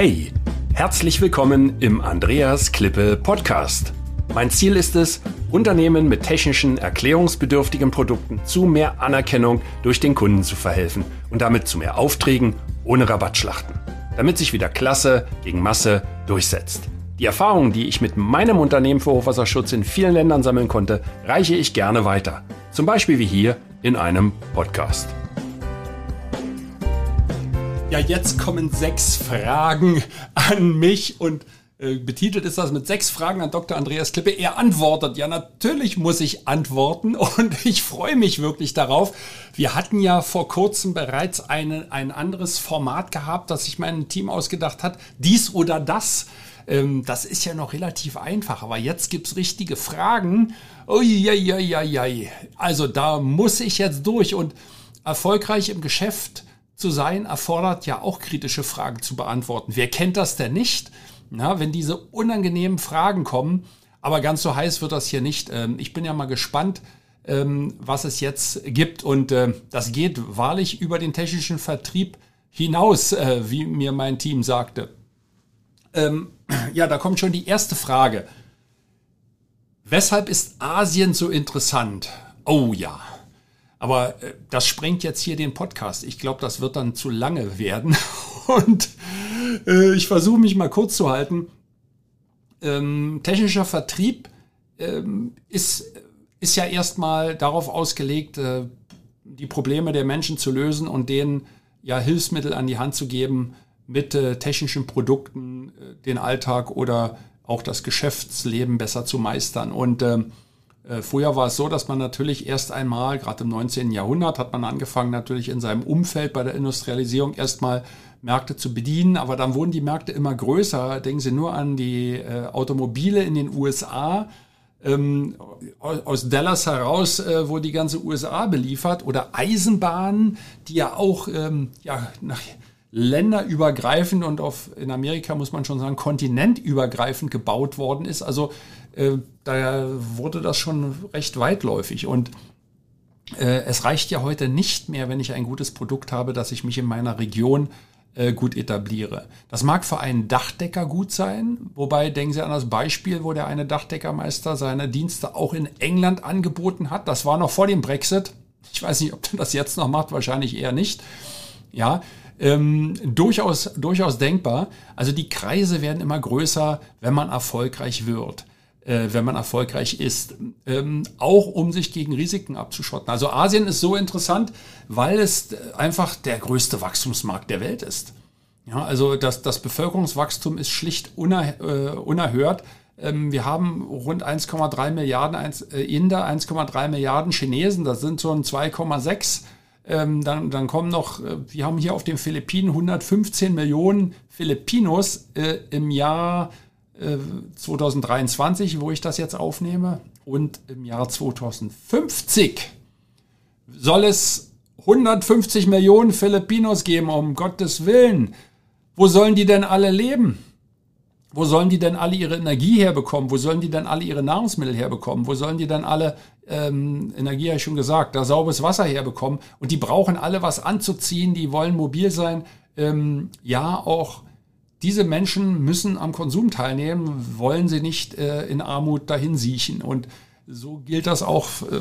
Hey, herzlich willkommen im Andreas Klippe Podcast. Mein Ziel ist es, Unternehmen mit technischen, erklärungsbedürftigen Produkten zu mehr Anerkennung durch den Kunden zu verhelfen und damit zu mehr Aufträgen ohne Rabattschlachten, damit sich wieder Klasse gegen Masse durchsetzt. Die Erfahrungen, die ich mit meinem Unternehmen für Hochwasserschutz in vielen Ländern sammeln konnte, reiche ich gerne weiter. Zum Beispiel wie hier in einem Podcast. Ja, jetzt kommen sechs Fragen an mich und äh, betitelt ist das mit sechs Fragen an Dr. Andreas Klippe. Er antwortet. Ja, natürlich muss ich antworten und ich freue mich wirklich darauf. Wir hatten ja vor kurzem bereits eine, ein anderes Format gehabt, das sich mein Team ausgedacht hat. Dies oder das. Ähm, das ist ja noch relativ einfach, aber jetzt gibt's richtige Fragen. Uiuiuiui. Also da muss ich jetzt durch und erfolgreich im Geschäft zu sein, erfordert ja auch kritische Fragen zu beantworten. Wer kennt das denn nicht? Na, wenn diese unangenehmen Fragen kommen, aber ganz so heiß wird das hier nicht. Ähm, ich bin ja mal gespannt, ähm, was es jetzt gibt. Und äh, das geht wahrlich über den technischen Vertrieb hinaus, äh, wie mir mein Team sagte. Ähm, ja, da kommt schon die erste Frage. Weshalb ist Asien so interessant? Oh ja, aber äh, das sprengt jetzt hier den Podcast. Ich glaube, das wird dann zu lange werden. Und äh, ich versuche mich mal kurz zu halten. Ähm, technischer Vertrieb ähm, ist, ist ja erstmal darauf ausgelegt, äh, die Probleme der Menschen zu lösen und denen ja Hilfsmittel an die Hand zu geben, mit äh, technischen Produkten äh, den Alltag oder auch das Geschäftsleben besser zu meistern. Und ähm, äh, früher war es so, dass man natürlich erst einmal, gerade im 19. Jahrhundert, hat man angefangen, natürlich in seinem Umfeld bei der Industrialisierung erstmal Märkte zu bedienen, aber dann wurden die Märkte immer größer. Denken Sie nur an die äh, Automobile in den USA. Ähm, aus Dallas heraus äh, wurde die ganze USA beliefert oder Eisenbahnen, die ja auch ähm, ja, nach, länderübergreifend und auf, in Amerika muss man schon sagen, kontinentübergreifend gebaut worden ist. Also da wurde das schon recht weitläufig. Und äh, es reicht ja heute nicht mehr, wenn ich ein gutes Produkt habe, dass ich mich in meiner Region äh, gut etabliere. Das mag für einen Dachdecker gut sein, wobei denken Sie an das Beispiel, wo der eine Dachdeckermeister seine Dienste auch in England angeboten hat. Das war noch vor dem Brexit. Ich weiß nicht, ob er das jetzt noch macht, wahrscheinlich eher nicht. Ja, ähm, durchaus, durchaus denkbar. Also die Kreise werden immer größer, wenn man erfolgreich wird, äh, wenn man erfolgreich ist, ähm, auch um sich gegen Risiken abzuschotten. Also Asien ist so interessant, weil es einfach der größte Wachstumsmarkt der Welt ist. Ja, also das, das Bevölkerungswachstum ist schlicht uner, äh, unerhört. Ähm, wir haben rund 1,3 Milliarden äh, Inder, 1,3 Milliarden Chinesen, das sind so ein 2,6 ähm, dann, dann kommen noch, äh, wir haben hier auf den Philippinen 115 Millionen Filipinos äh, im Jahr 2023, wo ich das jetzt aufnehme. Und im Jahr 2050 soll es 150 Millionen Filipinos geben, um Gottes Willen. Wo sollen die denn alle leben? Wo sollen die denn alle ihre Energie herbekommen? Wo sollen die denn alle ihre Nahrungsmittel herbekommen? Wo sollen die denn alle, ähm, Energie habe ich schon gesagt, da sauberes Wasser herbekommen? Und die brauchen alle was anzuziehen, die wollen mobil sein. Ähm, ja, auch diese Menschen müssen am Konsum teilnehmen, wollen sie nicht äh, in Armut dahin siechen. Und so gilt das auch äh,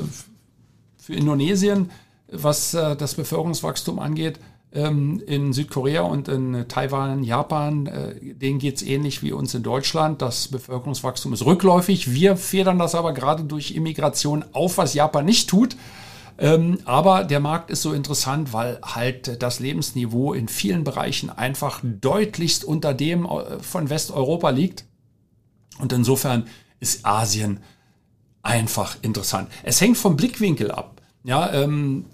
für Indonesien, was äh, das Bevölkerungswachstum angeht ähm, in Südkorea und in Taiwan, Japan, äh, denen geht's ähnlich wie uns in Deutschland. Das Bevölkerungswachstum ist rückläufig. Wir federn das aber gerade durch Immigration auf, was Japan nicht tut. Ähm, aber der Markt ist so interessant, weil halt das Lebensniveau in vielen Bereichen einfach deutlichst unter dem äh, von Westeuropa liegt. Und insofern ist Asien einfach interessant. Es hängt vom Blickwinkel ab. Ja, ähm,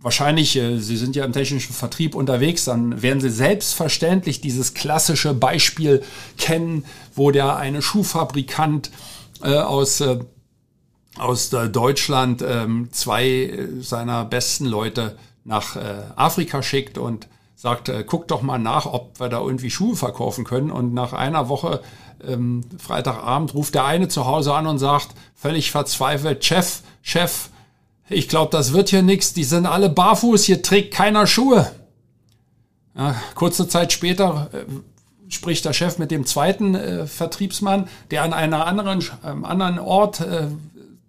wahrscheinlich, äh, Sie sind ja im technischen Vertrieb unterwegs, dann werden Sie selbstverständlich dieses klassische Beispiel kennen, wo der eine Schuhfabrikant äh, aus, äh, aus äh, Deutschland ähm, zwei äh, seiner besten Leute nach äh, Afrika schickt und sagt, guck doch mal nach, ob wir da irgendwie Schuhe verkaufen können. Und nach einer Woche, ähm, Freitagabend, ruft der eine zu Hause an und sagt, völlig verzweifelt, Chef, Chef, ich glaube, das wird hier nichts. Die sind alle barfuß. Hier trägt keiner Schuhe. Ja, kurze Zeit später äh, spricht der Chef mit dem zweiten äh, Vertriebsmann, der an einer anderen, ähm, anderen Ort äh,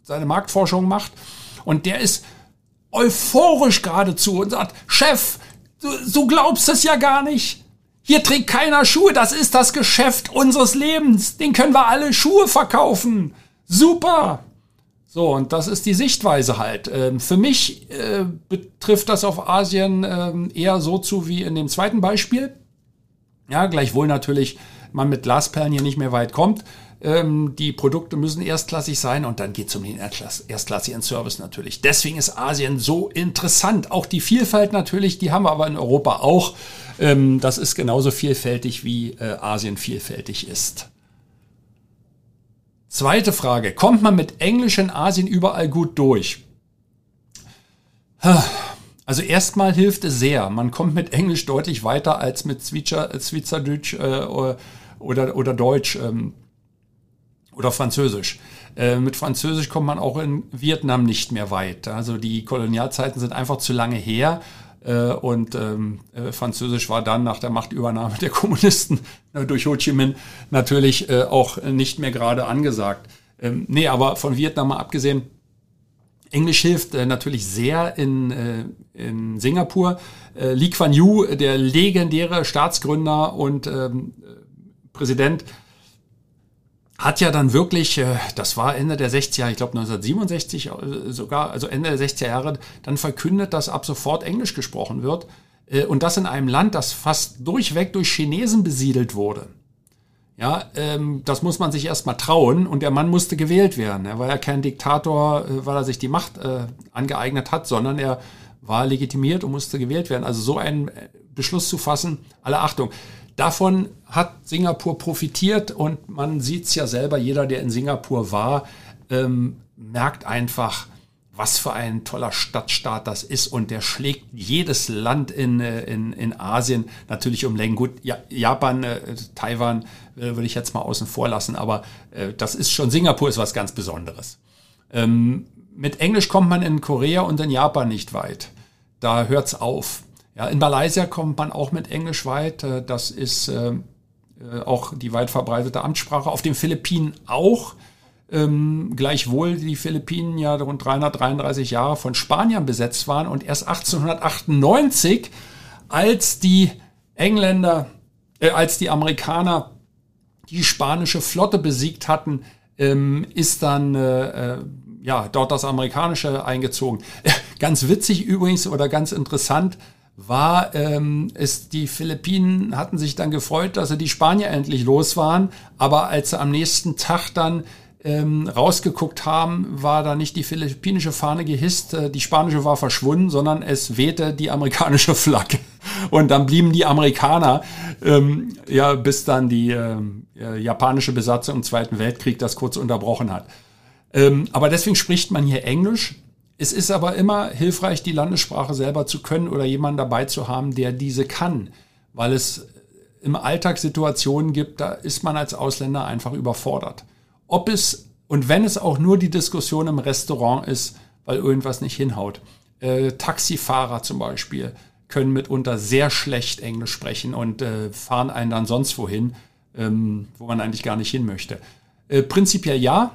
seine Marktforschung macht. Und der ist euphorisch geradezu und sagt, Chef, du, du glaubst es ja gar nicht. Hier trägt keiner Schuhe, das ist das Geschäft unseres Lebens. Den können wir alle Schuhe verkaufen. Super. So, und das ist die Sichtweise halt. Ähm, für mich äh, betrifft das auf Asien ähm, eher so zu wie in dem zweiten Beispiel. Ja, gleichwohl natürlich man mit Glasperlen hier nicht mehr weit kommt. Ähm, die Produkte müssen erstklassig sein und dann geht es um den erstklassigen Service natürlich. Deswegen ist Asien so interessant. Auch die Vielfalt natürlich, die haben wir aber in Europa auch. Ähm, das ist genauso vielfältig, wie äh, Asien vielfältig ist. Zweite Frage. Kommt man mit Englisch in Asien überall gut durch? Also erstmal hilft es sehr. Man kommt mit Englisch deutlich weiter als mit Schweizerdeutsch äh, oder, oder Deutsch ähm, oder Französisch. Äh, mit Französisch kommt man auch in Vietnam nicht mehr weit. Also die Kolonialzeiten sind einfach zu lange her. Äh, und ähm, äh, Französisch war dann nach der Machtübernahme der Kommunisten äh, durch Ho Chi Minh natürlich äh, auch nicht mehr gerade angesagt. Ähm, nee, aber von Vietnam mal abgesehen, Englisch hilft äh, natürlich sehr in, äh, in Singapur. Äh, Lee Kuan Yew, der legendäre Staatsgründer und ähm, Präsident, hat ja dann wirklich, äh, das war Ende der 60er Jahre, ich glaube 1967 äh, sogar, also Ende der 60er Jahre, dann verkündet, dass ab sofort Englisch gesprochen wird. Äh, und das in einem Land, das fast durchweg durch Chinesen besiedelt wurde. Ja, ähm, das muss man sich erstmal trauen und der Mann musste gewählt werden. Er war ja kein Diktator, weil er sich die Macht angeeignet hat, sondern er war legitimiert und musste gewählt werden. Also so einen Beschluss zu fassen, alle Achtung. Davon hat Singapur profitiert und man sieht es ja selber, jeder, der in Singapur war, ähm, merkt einfach, was für ein toller Stadtstaat das ist und der schlägt jedes Land in, äh, in, in Asien natürlich um Längen. Gut, ja, Japan, äh, Taiwan äh, würde ich jetzt mal außen vor lassen, aber äh, das ist schon, Singapur ist was ganz Besonderes. Ähm, mit Englisch kommt man in Korea und in Japan nicht weit. Da hört's auf. Ja, in Malaysia kommt man auch mit Englisch weit. Äh, das ist äh, auch die weit verbreitete Amtssprache. Auf den Philippinen auch. Ähm, gleichwohl die Philippinen ja rund 333 Jahre von Spaniern besetzt waren und erst 1898, als die Engländer, äh, als die Amerikaner die spanische Flotte besiegt hatten, ähm, ist dann äh, äh ja dort das amerikanische eingezogen. ganz witzig übrigens oder ganz interessant war, ähm, ist die Philippinen hatten sich dann gefreut, dass sie die Spanier endlich los waren, aber als sie am nächsten Tag dann ähm, rausgeguckt haben, war da nicht die philippinische Fahne gehisst, äh, die spanische war verschwunden, sondern es wehte die amerikanische Flagge. Und dann blieben die Amerikaner, ähm, ja, bis dann die ähm, äh, japanische Besatzung im Zweiten Weltkrieg das kurz unterbrochen hat. Ähm, aber deswegen spricht man hier Englisch. Es ist aber immer hilfreich, die Landessprache selber zu können oder jemanden dabei zu haben, der diese kann, weil es im Alltag Situationen gibt, da ist man als Ausländer einfach überfordert ob es und wenn es auch nur die Diskussion im Restaurant ist, weil irgendwas nicht hinhaut. Äh, Taxifahrer zum Beispiel können mitunter sehr schlecht Englisch sprechen und äh, fahren einen dann sonst wohin, ähm, wo man eigentlich gar nicht hin möchte. Äh, prinzipiell ja.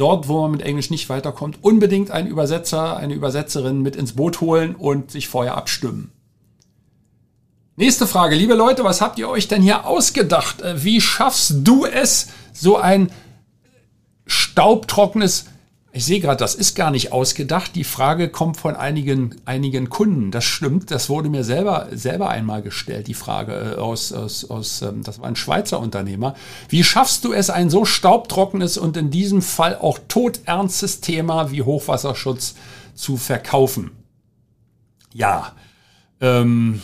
Dort, wo man mit Englisch nicht weiterkommt, unbedingt einen Übersetzer, eine Übersetzerin mit ins Boot holen und sich vorher abstimmen. Nächste Frage, liebe Leute, was habt ihr euch denn hier ausgedacht? Äh, wie schaffst du es, so ein staubtrockenes, ich sehe gerade, das ist gar nicht ausgedacht. Die Frage kommt von einigen, einigen Kunden. Das stimmt. Das wurde mir selber, selber einmal gestellt, die Frage äh, aus, aus, aus, ähm, das war ein Schweizer Unternehmer. Wie schaffst du es, ein so staubtrockenes und in diesem Fall auch todernstes Thema wie Hochwasserschutz zu verkaufen? Ja, ähm,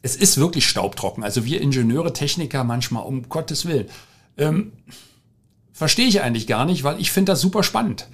es ist wirklich staubtrocken. Also wir Ingenieure, Techniker manchmal, um Gottes Willen. Ähm, verstehe ich eigentlich gar nicht, weil ich finde das super spannend.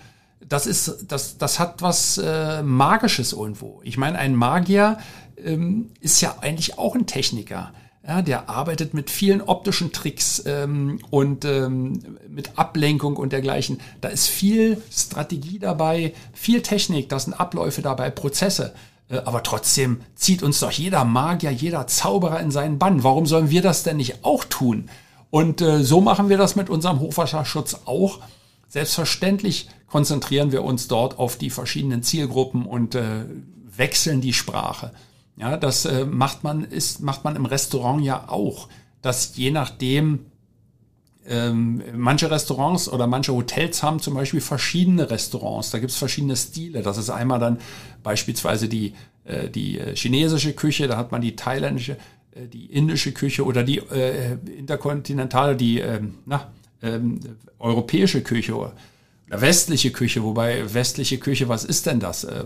Das ist, das, das hat was äh, Magisches irgendwo. Ich meine, ein Magier ähm, ist ja eigentlich auch ein Techniker. Ja, der arbeitet mit vielen optischen Tricks ähm, und ähm, mit Ablenkung und dergleichen. Da ist viel Strategie dabei, viel Technik, da sind Abläufe dabei, Prozesse. Äh, aber trotzdem zieht uns doch jeder Magier, jeder Zauberer in seinen Bann. Warum sollen wir das denn nicht auch tun? Und äh, so machen wir das mit unserem Hochwasserschutz auch. Selbstverständlich konzentrieren wir uns dort auf die verschiedenen Zielgruppen und äh, wechseln die Sprache. Ja, das äh, macht man ist macht man im Restaurant ja auch, dass je nachdem ähm, manche Restaurants oder manche Hotels haben zum Beispiel verschiedene Restaurants. Da gibt es verschiedene Stile. Das ist einmal dann beispielsweise die, äh, die äh, chinesische Küche, da hat man die thailändische, äh, die indische Küche oder die äh, interkontinentale, die äh, na, äh, europäische Küche oder westliche Küche. Wobei westliche Küche, was ist denn das? Äh,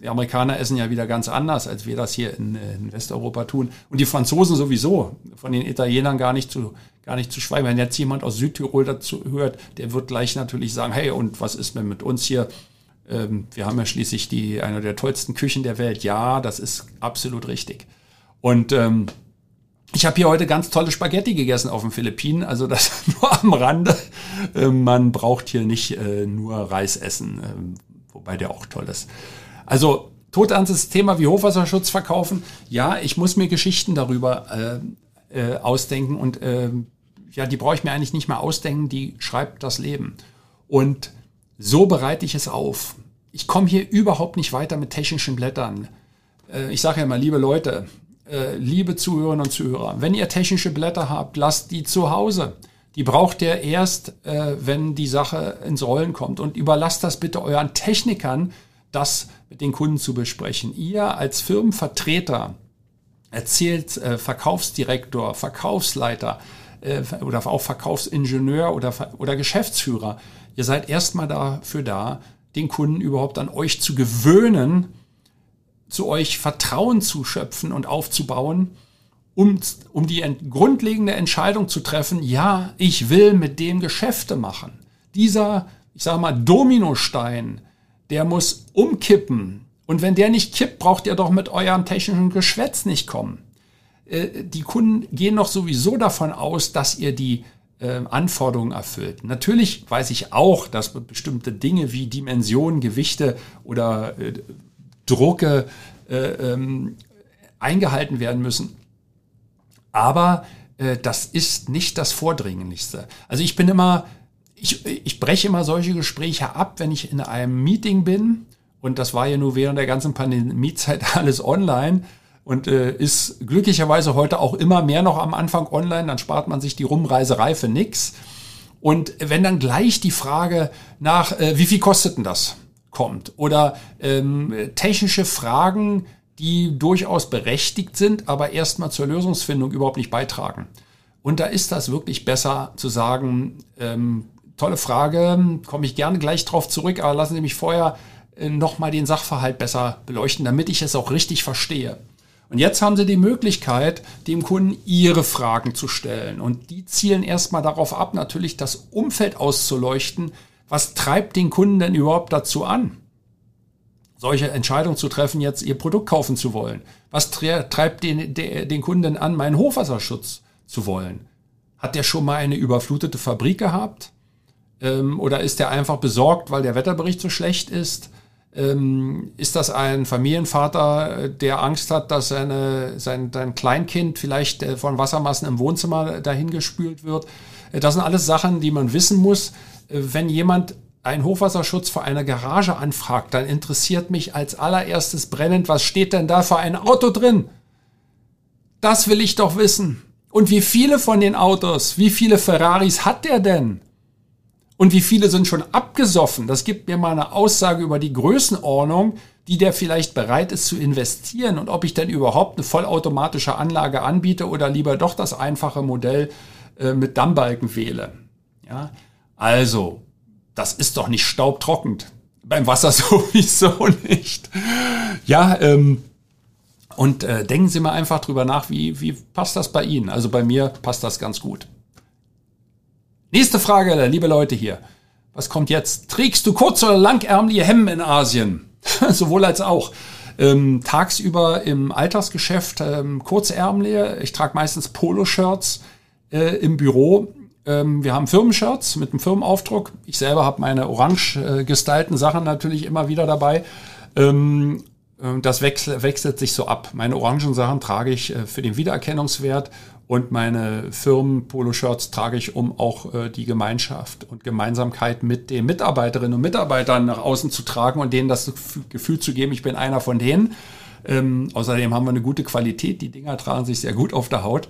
die Amerikaner essen ja wieder ganz anders, als wir das hier in, in Westeuropa tun. Und die Franzosen sowieso, von den Italienern gar nicht zu gar nicht zu schweigen. Wenn jetzt jemand aus Südtirol dazu hört, der wird gleich natürlich sagen, hey, und was ist denn mit uns hier? Ähm, wir haben ja schließlich die, eine der tollsten Küchen der Welt. Ja, das ist absolut richtig. Und ähm, ich habe hier heute ganz tolle Spaghetti gegessen auf den Philippinen, also das nur am Rande. Ähm, man braucht hier nicht äh, nur Reis essen, ähm, wobei der auch toll ist. Also todernstes Thema wie Hochwasserschutz verkaufen. Ja, ich muss mir Geschichten darüber äh, äh, ausdenken und äh, ja, die brauche ich mir eigentlich nicht mehr ausdenken, die schreibt das Leben. Und so bereite ich es auf. Ich komme hier überhaupt nicht weiter mit technischen Blättern. Äh, ich sage ja mal, liebe Leute, liebe Zuhörerinnen und Zuhörer, wenn ihr technische Blätter habt, lasst die zu Hause. Die braucht ihr erst, äh, wenn die Sache ins Rollen kommt. Und überlasst das bitte euren Technikern, das mit den Kunden zu besprechen. Ihr als Firmenvertreter erzählt Verkaufsdirektor, Verkaufsleiter, äh, oder auch Verkaufsingenieur oder, oder Geschäftsführer. Ihr seid erstmal dafür da, den Kunden überhaupt an euch zu gewöhnen, zu euch Vertrauen zu schöpfen und aufzubauen, um, um die grundlegende Entscheidung zu treffen, ja, ich will mit dem Geschäfte machen. Dieser, ich sage mal, Dominostein, der muss umkippen. Und wenn der nicht kippt, braucht ihr doch mit eurem technischen Geschwätz nicht kommen. Äh, die Kunden gehen noch sowieso davon aus, dass ihr die äh, Anforderungen erfüllt. Natürlich weiß ich auch, dass bestimmte Dinge wie Dimensionen, Gewichte oder äh, Drucke äh, ähm, eingehalten werden müssen. Aber äh, das ist nicht das Vordringlichste. Also ich bin immer, ich, ich breche immer solche Gespräche ab, wenn ich in einem Meeting bin. Und das war ja nur während der ganzen Pandemiezeit alles online und äh, ist glücklicherweise heute auch immer mehr noch am Anfang online, dann spart man sich die Rumreiserei für nix. Und wenn dann gleich die Frage nach, äh, wie viel kostet denn das, kommt oder ähm, technische Fragen, die durchaus berechtigt sind, aber erstmal zur Lösungsfindung überhaupt nicht beitragen. Und da ist das wirklich besser zu sagen, ähm, tolle Frage, komme ich gerne gleich drauf zurück, aber lassen Sie mich vorher äh, nochmal den Sachverhalt besser beleuchten, damit ich es auch richtig verstehe. Und jetzt haben Sie die Möglichkeit, dem Kunden Ihre Fragen zu stellen. Und die zielen erstmal darauf ab, natürlich das Umfeld auszuleuchten. Was treibt den Kunden denn überhaupt dazu an? solche Entscheidungen zu treffen, jetzt ihr Produkt kaufen zu wollen? Was treibt den, den Kunden an, meinen Hochwasserschutz zu wollen? Hat der schon mal eine überflutete Fabrik gehabt? Ähm, oder ist der einfach besorgt, weil der Wetterbericht so schlecht ist? Ähm, ist das ein Familienvater, der Angst hat, dass seine, sein, sein Kleinkind vielleicht äh, von Wassermassen im Wohnzimmer dahin gespült wird? Äh, das sind alles Sachen, die man wissen muss. Wenn jemand einen Hochwasserschutz für eine Garage anfragt, dann interessiert mich als allererstes brennend, was steht denn da für ein Auto drin? Das will ich doch wissen. Und wie viele von den Autos, wie viele Ferraris hat der denn? Und wie viele sind schon abgesoffen? Das gibt mir mal eine Aussage über die Größenordnung, die der vielleicht bereit ist zu investieren und ob ich denn überhaupt eine vollautomatische Anlage anbiete oder lieber doch das einfache Modell äh, mit Dammbalken wähle. Ja, also, das ist doch nicht staubtrockend. Beim Wasser sowieso nicht. Ja, ähm, und äh, denken Sie mal einfach drüber nach, wie, wie passt das bei Ihnen? Also bei mir passt das ganz gut. Nächste Frage, liebe Leute hier. Was kommt jetzt? Trägst du kurz- oder langärmelige Hemden in Asien? Sowohl als auch. Ähm, tagsüber im Alltagsgeschäft ähm, kurzärmelige. Ich trage meistens Poloshirts äh, im Büro. Ähm, wir haben Firmenshirts mit einem Firmenaufdruck. Ich selber habe meine orange äh, gestylten Sachen natürlich immer wieder dabei. Ähm, äh, das wechsel, wechselt sich so ab. Meine orangen Sachen trage ich äh, für den Wiedererkennungswert und meine Firmen-Poloshirts trage ich, um auch äh, die Gemeinschaft und Gemeinsamkeit mit den Mitarbeiterinnen und Mitarbeitern nach außen zu tragen und denen das Gefühl zu geben, ich bin einer von denen. Ähm, außerdem haben wir eine gute Qualität. Die Dinger tragen sich sehr gut auf der Haut.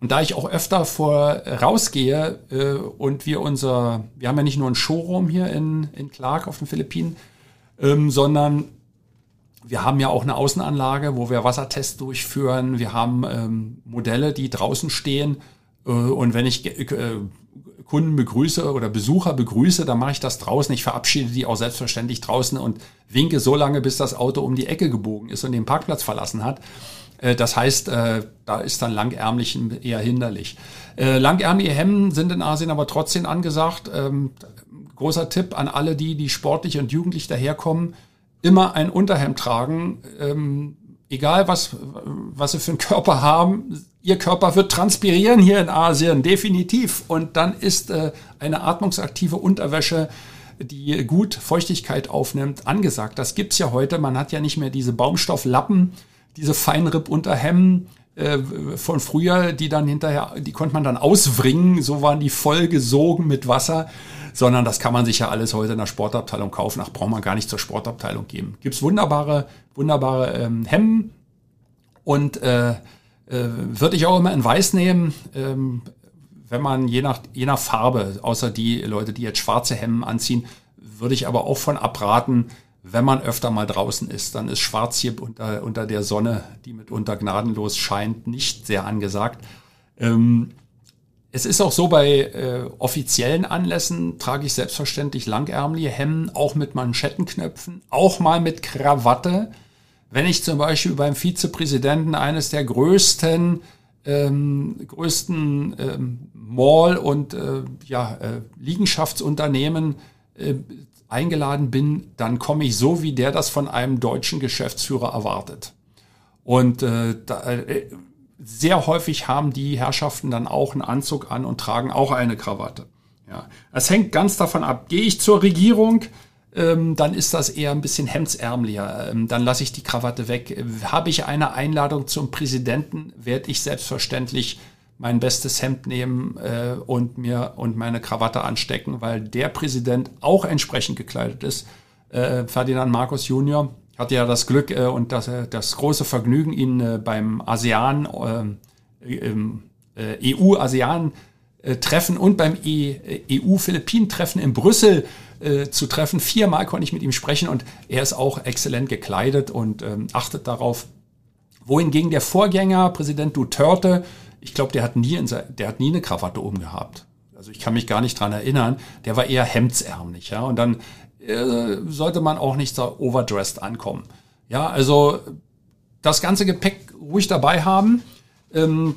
Und da ich auch öfter vor rausgehe äh, und wir unser, wir haben ja nicht nur ein Showroom hier in, in Clark auf den Philippinen, ähm, sondern wir haben ja auch eine Außenanlage, wo wir Wassertests durchführen. Wir haben ähm, Modelle, die draußen stehen. Äh, und wenn ich äh, Kunden begrüße oder Besucher begrüße, dann mache ich das draußen. Ich verabschiede die auch selbstverständlich draußen und winke so lange, bis das Auto um die Ecke gebogen ist und den Parkplatz verlassen hat. Äh, das heißt, äh, da ist dann langärmlich eher hinderlich. Äh, langärmliche Hemden sind in Asien aber trotzdem angesagt. Ähm, großer Tipp an alle die, die sportlich und jugendlich daherkommen, immer ein Unterhemd tragen. Ähm, egal was, was sie für einen Körper haben, ihr Körper wird transpirieren hier in Asien, definitiv. Und dann ist eine atmungsaktive Unterwäsche die gut Feuchtigkeit aufnimmt, angesagt. Das gibt's ja heute. Man hat ja nicht mehr diese Baumstofflappen, diese Feinripp-Unterhemden äh, von früher, die dann hinterher, die konnte man dann auswringen, so waren die voll gesogen mit Wasser, sondern das kann man sich ja alles heute in der Sportabteilung kaufen. Ach, braucht man gar nicht zur Sportabteilung geben. Gibt's wunderbare, wunderbare ähm, Hemden und äh, äh, würde ich auch immer in Weiß nehmen. Ähm, wenn man je nach, je nach Farbe, außer die Leute, die jetzt schwarze Hemden anziehen, würde ich aber auch von abraten, wenn man öfter mal draußen ist, dann ist schwarz hier unter, unter der Sonne, die mitunter gnadenlos scheint, nicht sehr angesagt. Ähm, es ist auch so, bei äh, offiziellen Anlässen trage ich selbstverständlich langärmelige Hemden, auch mit Manschettenknöpfen, auch mal mit Krawatte. Wenn ich zum Beispiel beim Vizepräsidenten eines der größten, ähm, größten ähm, Mall- und äh, ja, äh, Liegenschaftsunternehmen äh, eingeladen bin, dann komme ich so, wie der das von einem deutschen Geschäftsführer erwartet. Und äh, da, äh, sehr häufig haben die Herrschaften dann auch einen Anzug an und tragen auch eine Krawatte. Ja, es hängt ganz davon ab. Gehe ich zur Regierung, ähm, dann ist das eher ein bisschen hemdsärmlicher. Ähm, dann lasse ich die Krawatte weg. Habe ich eine Einladung zum Präsidenten, werde ich selbstverständlich mein bestes Hemd nehmen äh, und mir und meine Krawatte anstecken, weil der Präsident auch entsprechend gekleidet ist. Äh, Ferdinand Marcos Junior hatte ja das Glück äh, und das, äh, das große Vergnügen, ihn äh, beim ASEAN, äh, äh, EU-ASEAN-Treffen und beim e EU-Philippinen-Treffen in Brüssel äh, zu treffen. Viermal konnte ich mit ihm sprechen und er ist auch exzellent gekleidet und ähm, achtet darauf. Wohingegen der Vorgänger, Präsident Duterte, ich glaube, der hat nie, in, der hat nie eine Krawatte oben gehabt. Also ich kann mich gar nicht dran erinnern. Der war eher hemdsärmlich, ja. Und dann äh, sollte man auch nicht so overdressed ankommen. Ja, also das ganze Gepäck ruhig dabei haben. Ähm,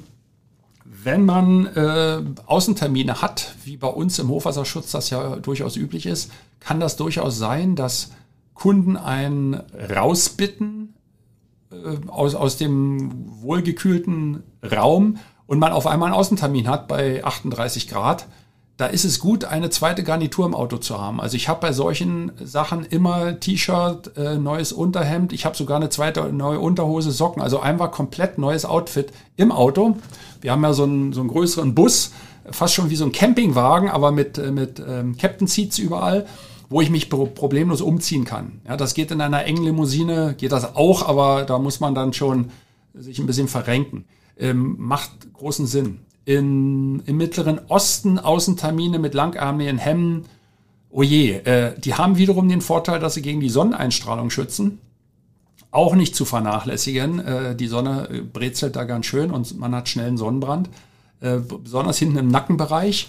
wenn man äh, Außentermine hat, wie bei uns im Hochwasserschutz das ja durchaus üblich ist, kann das durchaus sein, dass Kunden einen rausbitten äh, aus, aus dem wohlgekühlten Raum und man auf einmal einen Außentermin hat bei 38 Grad, da ist es gut, eine zweite Garnitur im Auto zu haben. Also ich habe bei solchen Sachen immer T-Shirt, äh, neues Unterhemd, ich habe sogar eine zweite neue Unterhose, Socken, also einfach komplett neues Outfit im Auto. Wir haben ja so einen, so einen größeren Bus, fast schon wie so ein Campingwagen, aber mit, äh, mit ähm, Captain Seats überall, wo ich mich problemlos umziehen kann. Ja, das geht in einer engen Limousine, geht das auch, aber da muss man dann schon sich ein bisschen verrenken ähm, macht großen Sinn. In, Im Mittleren Osten Außentermine mit langarmigen Hemden, oh je, äh, die haben wiederum den Vorteil, dass sie gegen die Sonneneinstrahlung schützen. Auch nicht zu vernachlässigen. Äh, die Sonne äh, brezelt da ganz schön und man hat schnell einen Sonnenbrand. Äh, besonders hinten im Nackenbereich.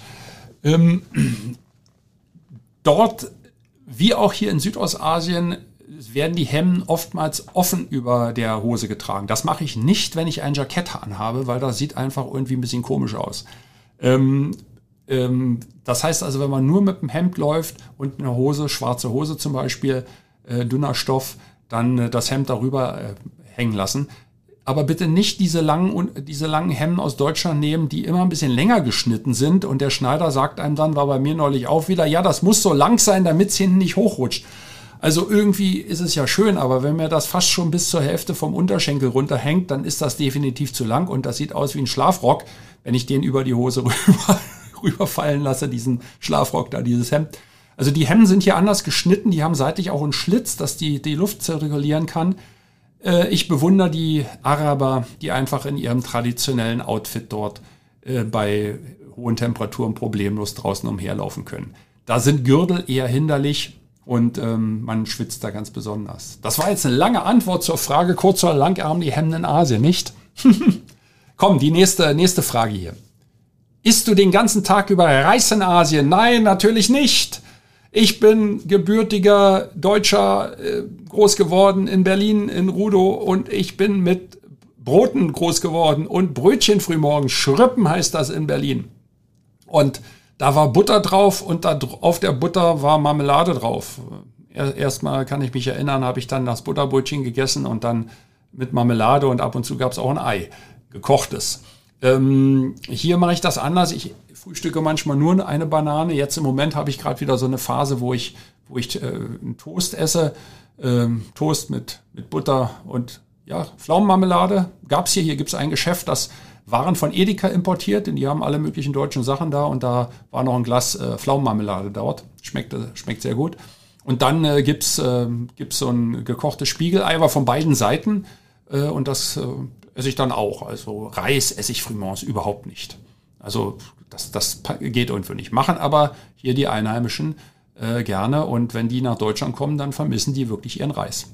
Ähm, dort, wie auch hier in Südostasien, werden die Hemden oftmals offen über der Hose getragen. Das mache ich nicht, wenn ich ein Jackett anhabe, weil das sieht einfach irgendwie ein bisschen komisch aus. Ähm, ähm, das heißt also, wenn man nur mit dem Hemd läuft und eine Hose, schwarze Hose zum Beispiel, äh, dünner Stoff, dann äh, das Hemd darüber äh, hängen lassen. Aber bitte nicht diese langen, diese langen Hemden aus Deutschland nehmen, die immer ein bisschen länger geschnitten sind. Und der Schneider sagt einem dann, war bei mir neulich auch wieder, ja, das muss so lang sein, damit es hinten nicht hochrutscht. Also irgendwie ist es ja schön, aber wenn mir das fast schon bis zur Hälfte vom Unterschenkel runterhängt, dann ist das definitiv zu lang und das sieht aus wie ein Schlafrock, wenn ich den über die Hose rüber, rüberfallen lasse, diesen Schlafrock da, dieses Hemd. Also die Hemden sind hier anders geschnitten, die haben seitlich auch einen Schlitz, dass die, die Luft zirkulieren kann. Äh, ich bewundere die Araber, die einfach in ihrem traditionellen Outfit dort äh, bei hohen Temperaturen problemlos draußen umherlaufen können. Da sind Gürtel eher hinderlich und ähm, man schwitzt da ganz besonders. Das war jetzt eine lange Antwort zur Frage, kurz oder lang die Hemden in Asien, nicht? Komm, die nächste, nächste Frage hier. Isst du den ganzen Tag über Reis in Asien? Nein, natürlich nicht. Ich bin gebürtiger Deutscher, äh, groß geworden in Berlin, in Rudow und ich bin mit Broten groß geworden und Brötchen frühmorgens. Schröppen heißt das in Berlin. Und da war Butter drauf und da auf der Butter war Marmelade drauf. Erstmal kann ich mich erinnern, habe ich dann das Butterbrötchen gegessen und dann mit Marmelade und ab und zu gab es auch ein Ei, gekochtes. Ähm, hier mache ich das anders. Ich frühstücke manchmal nur eine Banane. Jetzt im Moment habe ich gerade wieder so eine Phase, wo ich, wo ich äh, einen Toast esse. Ähm, Toast mit, mit Butter und ja, Pflaumenmarmelade. Gab es hier. Hier gibt es ein Geschäft, das Waren von Edeka importiert, denn die haben alle möglichen deutschen Sachen da und da war noch ein Glas äh, Pflaumenmarmelade dort. Schmeckt, schmeckt sehr gut. Und dann äh, gibt's äh, gibt's so ein gekochtes Spiegelei, aber von beiden Seiten. Äh, und das äh, esse ich dann auch. Also Reis esse ich frühmorgens überhaupt nicht. Also das, das geht irgendwie nicht. Machen aber hier die Einheimischen äh, gerne und wenn die nach Deutschland kommen, dann vermissen die wirklich ihren Reis.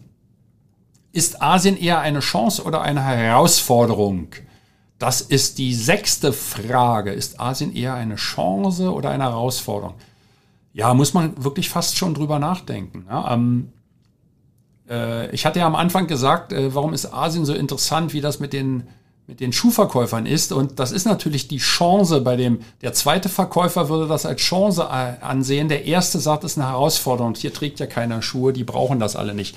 Ist Asien eher eine Chance oder eine Herausforderung? Das ist die sechste Frage. Ist Asien eher eine Chance oder eine Herausforderung? Ja, muss man wirklich fast schon drüber nachdenken. Ja, ähm, äh, ich hatte ja am Anfang gesagt, äh, warum ist Asien so interessant, wie das mit den, mit den Schuhverkäufern ist. Und das ist natürlich die Chance bei dem, der zweite Verkäufer würde das als Chance ansehen. Der erste sagt, es ist eine Herausforderung. Hier trägt ja keiner Schuhe, die brauchen das alle nicht.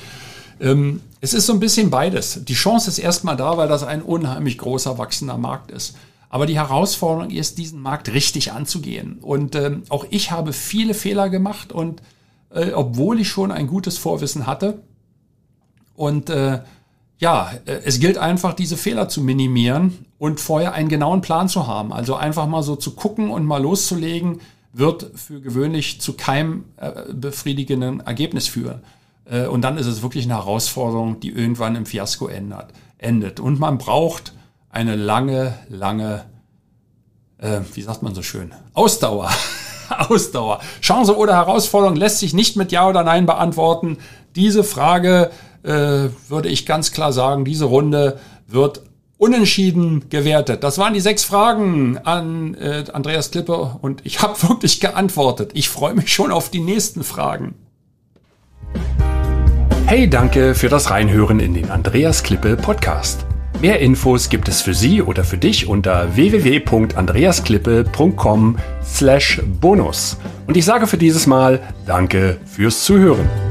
Ähm, es ist so ein bisschen beides. Die Chance ist erstmal da, weil das ein unheimlich großer, wachsender Markt ist. Aber die Herausforderung ist, diesen Markt richtig anzugehen. Und ähm, auch ich habe viele Fehler gemacht und äh, obwohl ich schon ein gutes Vorwissen hatte, und äh, ja, äh, es gilt einfach, diese Fehler zu minimieren und vorher einen genauen Plan zu haben. Also einfach mal so zu gucken und mal loszulegen, wird für gewöhnlich zu keinem äh, befriedigenden Ergebnis führen. Äh, und dann ist es wirklich eine Herausforderung, die irgendwann im Fiasko endet. Und man braucht eine lange, lange, äh, wie sagt man so schön, Ausdauer. Ausdauer. Chance oder Herausforderung lässt sich nicht mit Ja oder Nein beantworten. Diese Frage äh, würde ich ganz klar sagen, diese Runde wird unentschieden gewertet. Das waren die sechs Fragen an äh, Andreas Klippe und ich habe wirklich geantwortet. Ich freue mich schon auf die nächsten Fragen. Hey, danke für das Reinhören in den Andreas Klippe Podcast. Mehr Infos gibt es für Sie oder für dich unter www.andreasklippe.com slash bonus. Und ich sage für dieses Mal Danke fürs Zuhören.